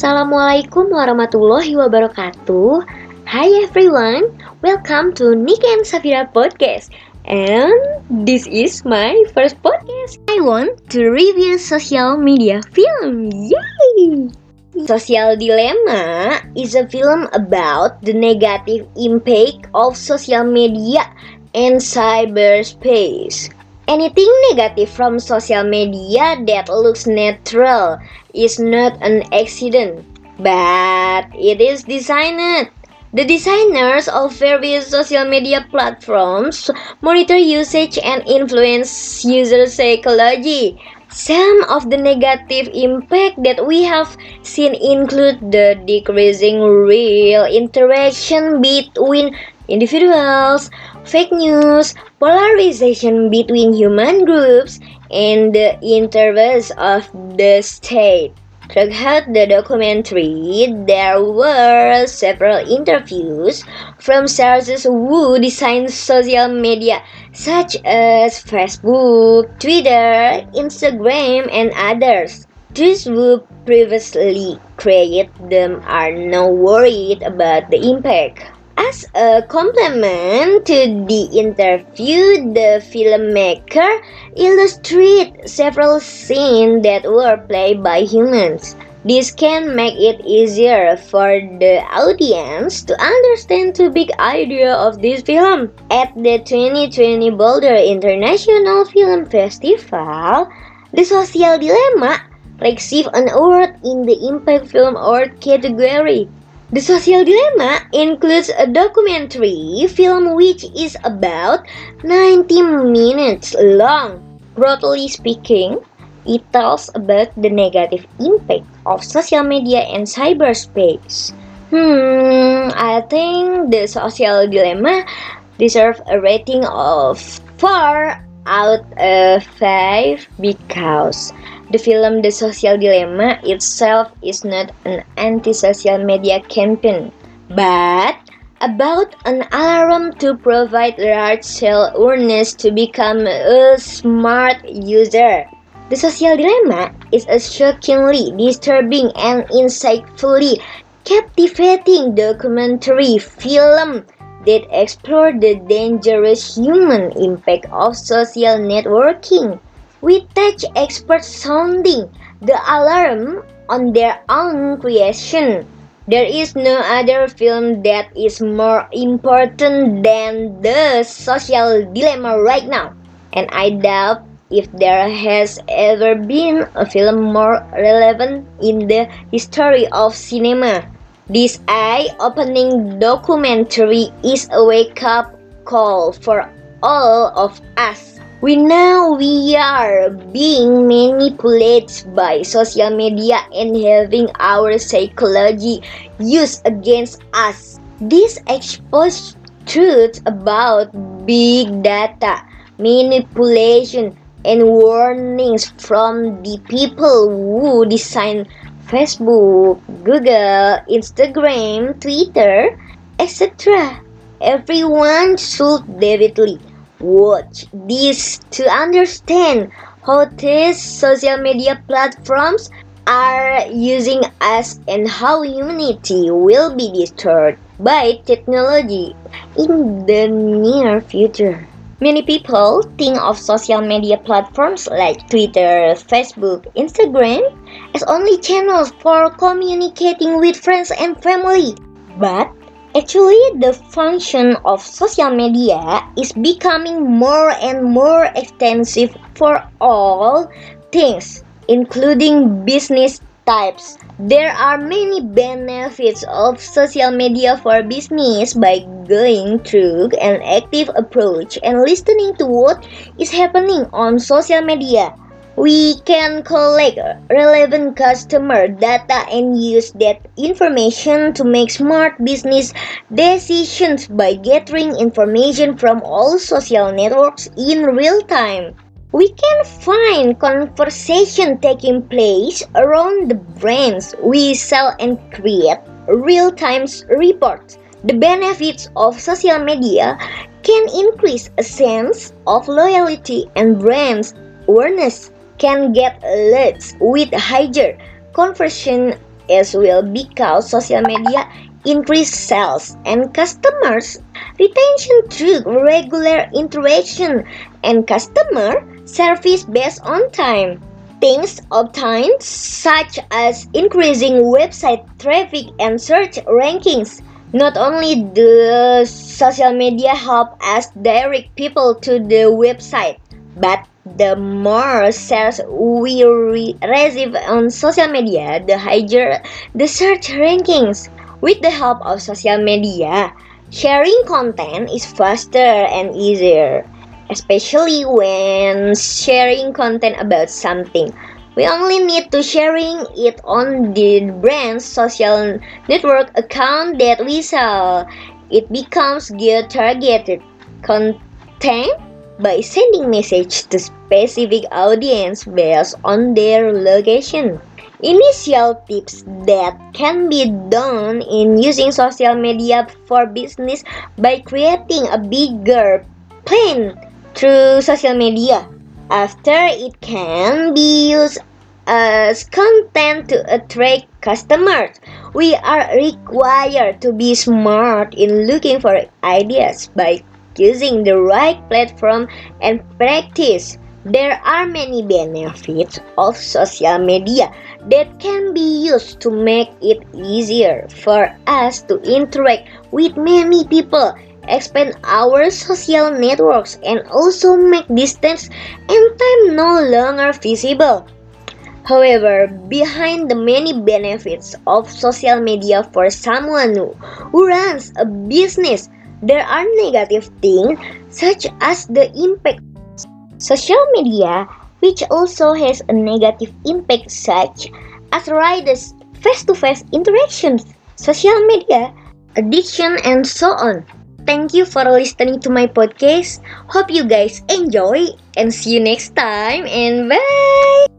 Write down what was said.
Assalamualaikum warahmatullahi wabarakatuh. Hi everyone, welcome to Nick and Safira podcast. And this is my first podcast. I want to review social media film. Yay! Social Dilemma is a film about the negative impact of social media and cyberspace. Anything negative from social media that looks natural is not an accident, but it is designed. The designers of various social media platforms monitor usage and influence user psychology. Some of the negative impact that we have seen include the decreasing real interaction between individuals, fake news, polarization between human groups, and the interests of the state. Throughout the documentary, there were several interviews from sources who designed social media such as Facebook, Twitter, Instagram, and others. Those who previously created them are now worried about the impact. As a complement to the interview, the filmmaker illustrated several scenes that were played by humans. This can make it easier for the audience to understand the big idea of this film. At the 2020 Boulder International Film Festival, The Social Dilemma received an award in the Impact Film Award category. The Social Dilemma includes a documentary film which is about 90 minutes long. Broadly speaking, it tells about the negative impact of social media and cyberspace. Hmm, I think the Social Dilemma deserves a rating of 4 out of 5 because the film The Social Dilemma itself is not an anti-social media campaign, but about an alarm to provide large-scale awareness to become a smart user. The Social Dilemma is a shockingly disturbing and insightfully captivating documentary film that explores the dangerous human impact of social networking. We touch experts sounding the alarm on their own creation. There is no other film that is more important than the social dilemma right now. And I doubt if there has ever been a film more relevant in the history of cinema. This eye-opening documentary is a wake-up call for all of us. We know we are being manipulated by social media and having our psychology used against us. This exposed truths about big data, manipulation, and warnings from the people who design Facebook, Google, Instagram, Twitter, etc. Everyone should definitely watch this to understand how these social media platforms are using us and how humanity will be destroyed by technology in the near future. Many people think of social media platforms like Twitter, Facebook, Instagram as only channels for communicating with friends and family. But Actually, the function of social media is becoming more and more extensive for all things, including business types. There are many benefits of social media for business by going through an active approach and listening to what is happening on social media. We can collect relevant customer data and use that information to make smart business decisions by gathering information from all social networks in real time. We can find conversation taking place around the brands we sell and create real-time reports. The benefits of social media can increase a sense of loyalty and brand awareness can get leads with higher conversion as well because social media increase sales and customers retention through regular interaction and customer service based on time. Things obtained such as increasing website traffic and search rankings. Not only the social media help us direct people to the website, but the more shares we receive on social media, the higher the search rankings. With the help of social media, sharing content is faster and easier especially when sharing content about something. We only need to sharing it on the brand's social network account that we sell. It becomes good targeted content by sending message to specific audience based on their location. Initial tips that can be done in using social media for business by creating a bigger plan through social media. After it can be used as content to attract customers. We are required to be smart in looking for ideas by using the right platform and practice. There are many benefits of social media that can be used to make it easier for us to interact with many people expand our social networks, and also make distance and time no longer visible. However, behind the many benefits of social media for someone who runs a business, there are negative things such as the impact social media which also has a negative impact such as riders face-to-face interactions, social media, addiction and so on. Thank you for listening to my podcast. Hope you guys enjoy and see you next time and bye.